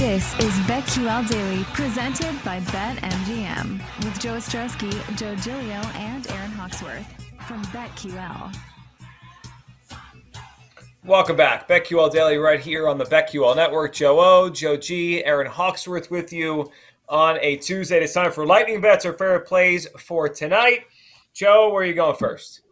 This is BetQL Daily, presented by BetMGM, with Joe Ostrowski, Joe Gilio, and Aaron Hawksworth from BetQL. Welcome back. BetQL Daily right here on the BetQL Network. Joe O, Joe G, Aaron Hawksworth with you on a Tuesday. It's time for lightning bets or fair plays for tonight. Joe, where are you going first?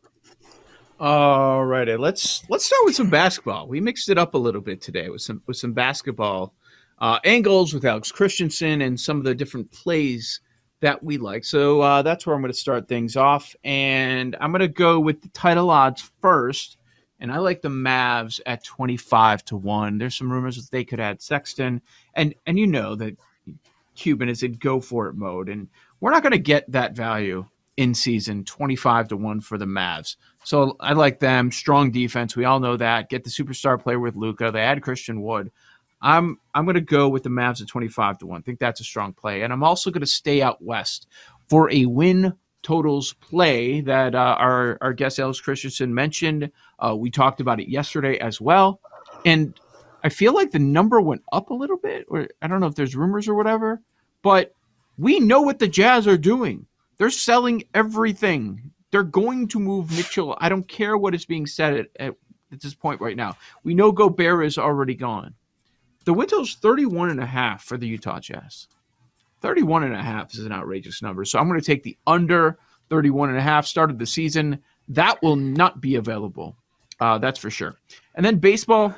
All righty, let's let's start with some basketball. We mixed it up a little bit today with some with some basketball uh, angles with Alex Christensen and some of the different plays that we like. So uh, that's where I'm going to start things off, and I'm going to go with the title odds first. And I like the Mavs at 25 to one. There's some rumors that they could add Sexton, and and you know that Cuban is in go for it mode, and we're not going to get that value in season 25 to 1 for the Mavs. So I like them. Strong defense. We all know that. Get the superstar player with Luka. They add Christian Wood. I'm I'm going to go with the Mavs at 25 to 1. I think that's a strong play. And I'm also going to stay out west for a win totals play that uh, our, our guest Alex Christensen mentioned. Uh, we talked about it yesterday as well. And I feel like the number went up a little bit, or I don't know if there's rumors or whatever, but we know what the Jazz are doing. They're selling everything. They're going to move Mitchell. I don't care what is being said at, at, at this point right now. We know Gobert is already gone. The win total is 31 and a half for the Utah Jazz. 31 and a half is an outrageous number. So I'm going to take the under 31 and a half start of the season. That will not be available. Uh, that's for sure. And then baseball,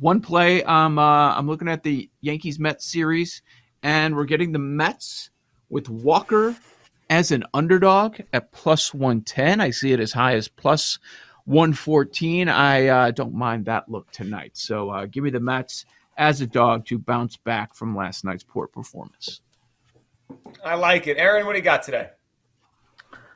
one play. Um, uh, I'm looking at the Yankees Mets series, and we're getting the Mets with Walker as an underdog at plus 110. I see it as high as plus 114. I uh, don't mind that look tonight. So uh, give me the Mets as a dog to bounce back from last night's poor performance. I like it. Aaron, what do you got today?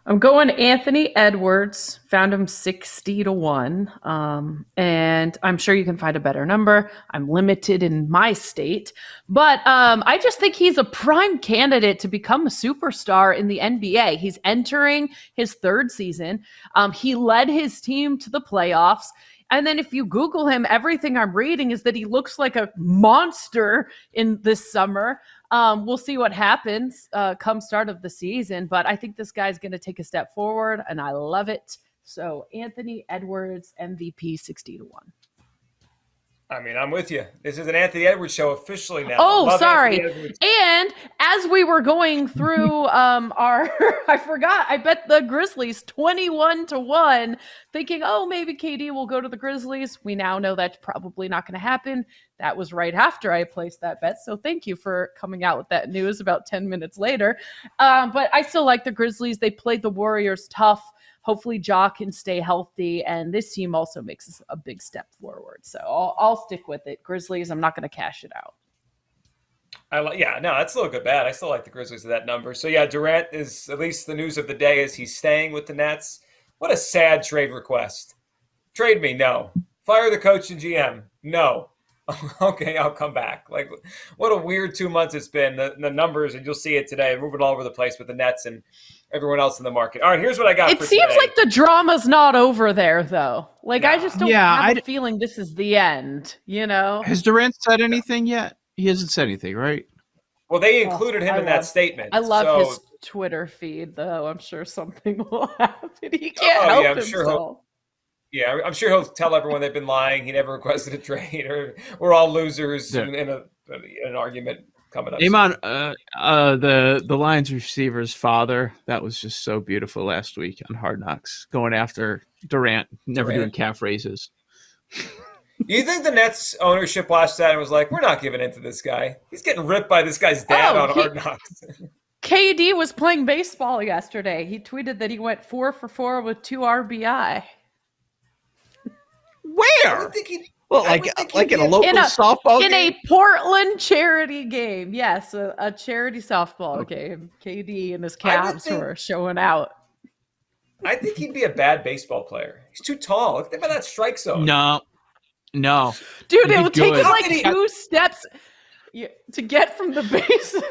I'm going Anthony Edwards. Found him 60 to 1. Um, and I'm sure you can find a better number. I'm limited in my state. But um, I just think he's a prime candidate to become a superstar in the NBA. He's entering his third season. Um, he led his team to the playoffs. And then if you Google him, everything I'm reading is that he looks like a monster in this summer. Um, we'll see what happens uh, come start of the season, but I think this guy's going to take a step forward, and I love it. So Anthony Edwards MVP sixty to one. I mean, I'm with you. This is an Anthony Edwards show officially now. Oh, sorry. And as we were going through um our I forgot, I bet the Grizzlies 21 to 1, thinking, "Oh, maybe KD will go to the Grizzlies." We now know that's probably not going to happen. That was right after I placed that bet. So thank you for coming out with that news about 10 minutes later. Um, but I still like the Grizzlies. They played the Warriors tough hopefully Ja can stay healthy, and this team also makes a big step forward. So I'll, I'll stick with it. Grizzlies, I'm not going to cash it out. I like, yeah, no, that's still good bad. I still like the Grizzlies at that number. So yeah, Durant is at least the news of the day is he's staying with the Nets. What a sad trade request. Trade me, no. Fire the coach and GM, no. okay, I'll come back. Like, what a weird two months it's been. The, the numbers, and you'll see it today, moving all over the place with the Nets and everyone else in the market. All right, here's what I got. It seems today. like the drama's not over there, though. Like, I just don't Yeah, have I a feeling this is the end. You know? Has Durant said anything yet? He hasn't said anything, right? Well, they oh, included him I in that statement. I love so, his Twitter feed, though. I'm sure something will happen. He can't Oh, help yeah, I'm sure he'll- himself. Yeah, I'm sure he'll tell everyone they've been lying. He never requested a trade, or we're all losers Yeah. in, in, a, in an argument. coming up. Amon, uh, uh, the the Lions receiver's father, that was just so beautiful last week on Hard Knocks, going after Durant, never Durant. doing calf raises. You think the Nets ownership watched that and was like, "We're not giving in to this guy. He's getting ripped by this guy's dad Oh, on he- Hard Knocks." KD was playing baseball yesterday. He tweeted that he went four for four with two RBI. I Where? would think he. Well, I like would think like he'd in be a local In a- softball in game. a Portland charity game. Yes, a, a charity softball game. KD and his I would Cavs think- were showing out. I think he'd be a bad baseball player. He's too tall. Look at that strike zone. no, no. Dude, He'd it be would take him like can he- two steps to get from the bases.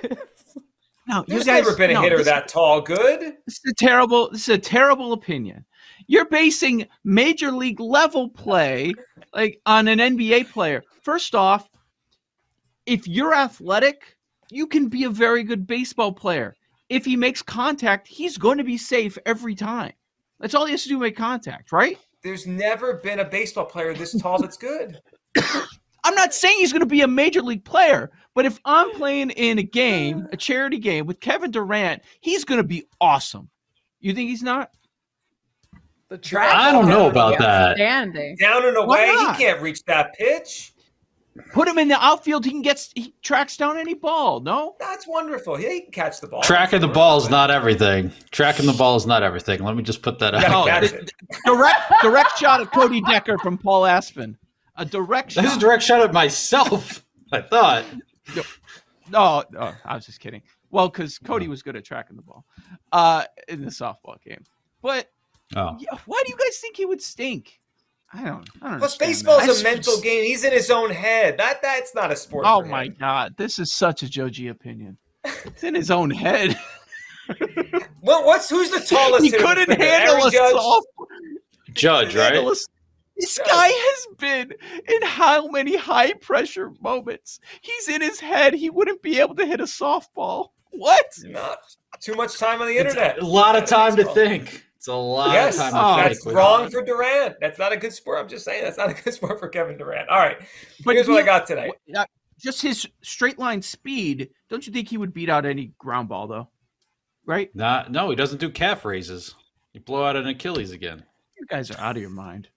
No, There's you guys, never been a no, hitter this- that tall. Good. This is a terrible. This is a terrible opinion. You're basing major league level play like on an NBA player. First off, if you're athletic, you can be a very good baseball player. If he makes contact, he's going to be safe every time. That's all he has to do: make contact, right? There's never been a baseball player this tall that's good. I'm not saying he's going to be a major league player, but if I'm playing in a game, a charity game with Kevin Durant, he's going to be awesome. You think he's not? The track. I don't know about that. Standing. Down and Why away, he can't reach that pitch. Put him in the outfield. He can get. He tracks down any ball. No. That's wonderful. He can catch the ball. Tracking the ball is not everything. Tracking the ball is not everything. Let me just put that out. No, catch the- it. direct direct shot of Cody Decker from Paul Aspen. A direct That was a shot. direct shot at myself. I thought. No, no, I was just kidding. Well, because Cody was good at tracking the ball, uh, in the softball game. But Oh. yeah, why do you guys think he would stink? I don't. I don't. Plus, understand baseball's that. a mental game. He's in his own head. That that's not a sport. Oh for my him. god, this is such a Joe G opinion. It's in his own head. Well, what's who's the tallest? he couldn't handle a Judge? softball. Judge, right? a- This Judge. guy has been in how many high pressure moments? He's in his head. He wouldn't be able to hit a softball. What? Not too much time on the It's internet. a lot of time to think. It's a lot Yes, of time Oh, that's think. wrong for Durant. That's not a good sport. I'm just saying that's not a good sport for Kevin Durant. All right, But here's what he- I got today. Just his straight line speed. Don't you think he would beat out any ground ball though? Right? Not, no, he doesn't do calf raises. You blow out an Achilles again. You guys are out of your mind.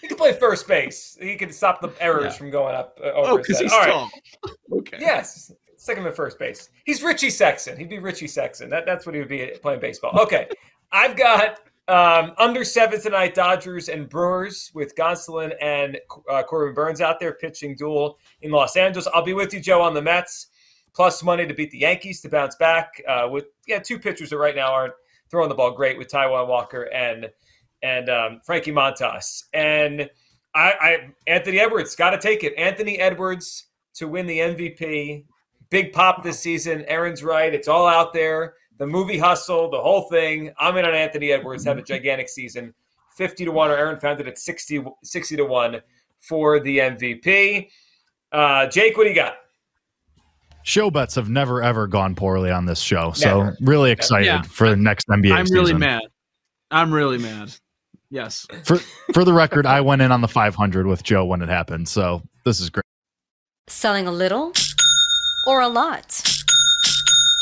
He can play first base. He can stop the errors Yeah. from going up uh, Oh, over his because he's All right. tall. Okay. Yes, stick him at first base. He's Richie Sexson. He'd be Richie Sexson. That, that's what he would be playing baseball. Okay, I've got um, under seven tonight. Dodgers and Brewers with Gonsolin and uh, Corbin Burnes out there pitching duel in Los Angeles. I'll be with you, Joe, on the Mets. Plus money to beat the Yankees to bounce back uh, with yeah two pitchers that right now aren't throwing the ball great with Taijuan Walker and and um, Frankie Montas and I, I Anthony Edwards got to take it. Anthony Edwards to win the MVP. Big pop this season. Aaron's right. It's all out there. The movie hustle, the whole thing. I'm in on Anthony Edwards. Have a gigantic season. 50 to 1, or Aaron found it at 60, 60 to 1 for the MVP. Uh, Jake, what do you got? Show bets have never ever gone poorly on this show. So really excited Yeah. for the next NBA I'm season. really mad. I'm really mad. Yes. For for the record, I went in on the 500 with Joe when it happened. So this is great. Selling a little or a lot?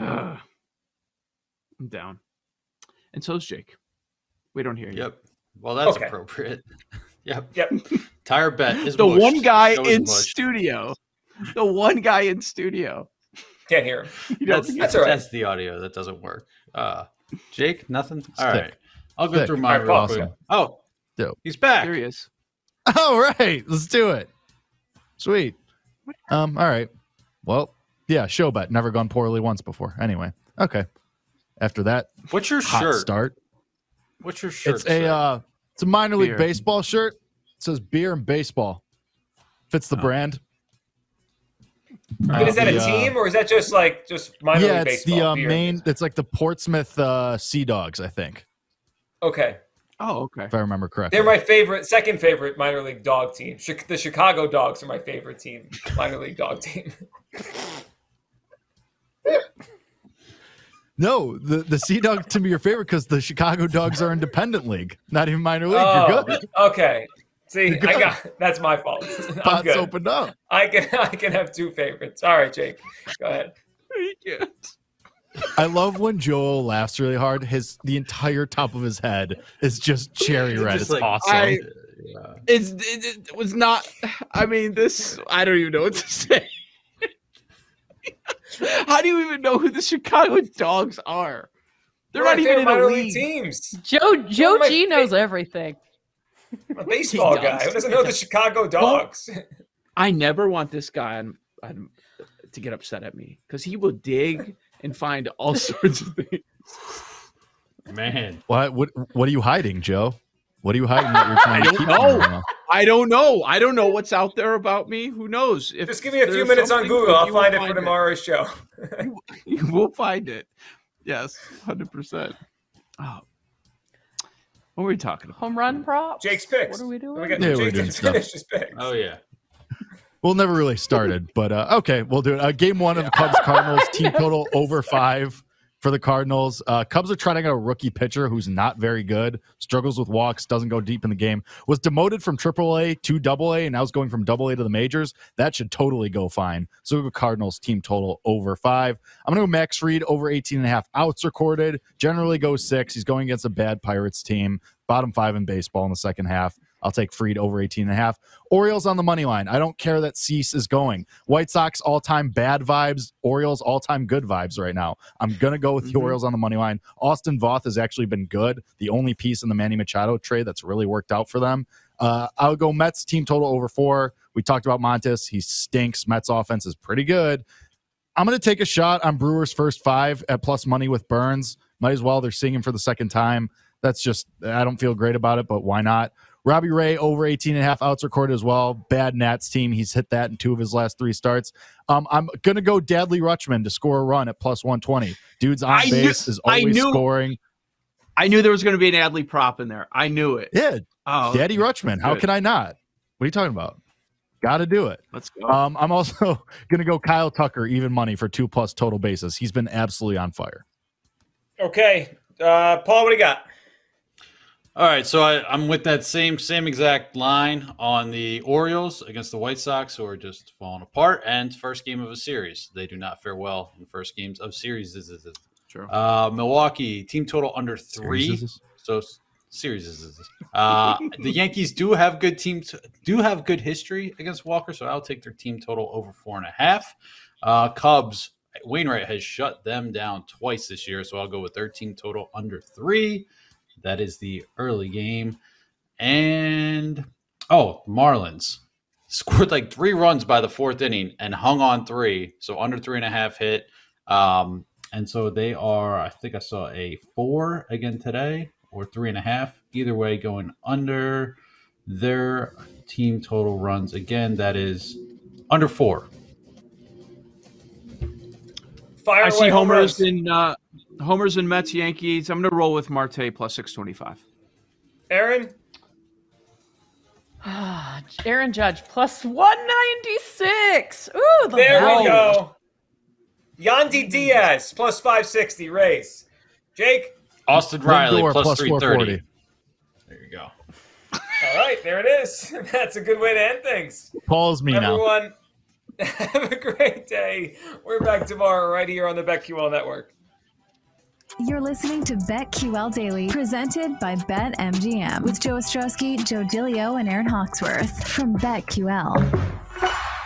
I'm down. And so's Jake. We don't hear you. Yep. Well, that's Okay. appropriate. yep. Yep. Tire bet is The mushed. one guy Show is in studio. The one guy in studio. Can't hear him. That's, think That's all right. that's the audio that doesn't work. Uh, Jake, nothing. All Sick. I'll go Sick. through my All right, real Paul. quick. Oh, Dope. he's back. There he is. All right, let's do it. Sweet. Um. All right. Well, yeah. Show bet never gone poorly once before. Anyway. Okay. After that What's your hot shirt? start, What's your shirt? it's a uh, it's a minor league Beer. baseball shirt. It says beer and baseball. Fits the Oh. brand. But is that a the, uh, team or is that just like just minor yeah, league it's baseball? the uh, main. It's like the Portsmouth uh, Sea Dogs, I think, Okay, Oh, okay. if I remember correctly. they're my favorite, second favorite minor league dog team. Chi- the Chicago Dogs are my favorite team, minor league dog team. No, the the Sea Dogs to be your favorite because the Chicago Dogs are independent league, not even minor league. oh, You're good. okay. See, I got that's my fault. I'm Pots good. opened up. I can I can have two favorites. All right, Jake, go ahead. Yeah. I love when Joel laughs really hard. His the entire top of his head is just cherry red. Just it's like- awesome. I- Yeah. It's, it, it was not. I mean, this. I don't even know what to say. How do you even know who the Chicago Dogs are? They're One not even in favorite a minor league league. teams. Joe Joe G fa- knows everything. I'm a baseball guy. Who doesn't know the Chicago Dogs? I never want this guy on, on, to get upset at me because he will dig and find all sorts of things. Man, what what what are you hiding, Joe? What are you hiding that you're trying I to keep know. From me right now? I don't know. I don't know what's out there about me. Who knows? If Just give me a few minutes on Google. I'll you will find it for tomorrow's show. You will find it. Yes, hundred percent. Oh, what were we talking about? Home run prop. Jake's picks. What are we doing? We got, Yeah, we're Jake doing didn't stuff. finish picks. oh yeah. Well, never really started, but uh, okay, we'll do it. Uh, game one of the Cubs Cardinals team total over five for the Cardinals. Uh, Cubs are trying to get a rookie pitcher who's not very good, struggles with walks, doesn't go deep in the game, was demoted from AAA to AA, and now is going from AA to the majors. That should totally go fine. So a Cardinals team total over five. I'm going to go Max Fried over 18 and a half outs recorded. Generally goes six. He's going against a bad Pirates team, bottom five in baseball in the second half. I'll take Fried over 18 and a half. Orioles on the money line. I don't care that Cease is going. White Sox all time bad vibes. Orioles all time good vibes right now. I'm going to go with the Mhm. Orioles on the money line. Austin Voth has actually been good. The only piece in the Manny Machado trade that's really worked out for them. Uh, I'll go Mets team total over four. We talked about Montas. He stinks. Mets offense is pretty good. I'm going to take a shot on Brewers first five at plus money with Burnes. Might as well. They're seeing him for the second time. That's just, I don't feel great about it, but why not? Robbie Ray over 18 and a half outs recorded as well. Bad Nats team. He's hit that in two of his last three starts. Um, I'm going to go Dadley Rutschman to score a run at plus 120. Dude's on I knew- base, is I always knew- scoring. I knew there was going to be an Adley prop in there. I knew it. Yeah, Oh, Daddy Rutschman. How can I not? What are you talking about? Got to do it. Let's go. Um, I'm also going to go Kyle Tucker, even money for two plus total bases. He's been absolutely on fire. Okay, uh, Paul, what do you got? All right, so I, I'm with that same same exact line on the Orioles against the White Sox, who are just falling apart. And first game of a series, they do not fare well in first games of series. Sure. Uh, Milwaukee team total under three. Series? So series uh, the Yankees do have good teams do have good history against Walker, so I'll take their team total over four and a half. Uh, Cubs Wainwright has shut them down twice this year, so I'll go with their team total under three. That is the early game, and Oh, Marlins scored like three runs by the fourth inning and hung on three, so under three and a half hit. Um, and so they are, I think I saw a four again today or three and a half. Either way, going under their team total runs. Again, that is under four. Fire I see home homers runs. in uh, homers and Mets Yankees. I'm going to roll with Marte plus six twenty five. Aaron, Aaron Judge plus 196. Ooh, the there we go. Yandy Diaz plus 560 race. Jake, Austin Riley plus, plus 330. There you go. all right, there it is. That's a good way to end things. Paul's me now. Everyone, have a great day. We're back tomorrow right here on the BetQL Network. You're listening to BetQL Daily, presented by BetMGM, with Joe Ostrowski, Joe Dilio, and Aaron Hawksworth from BetQL.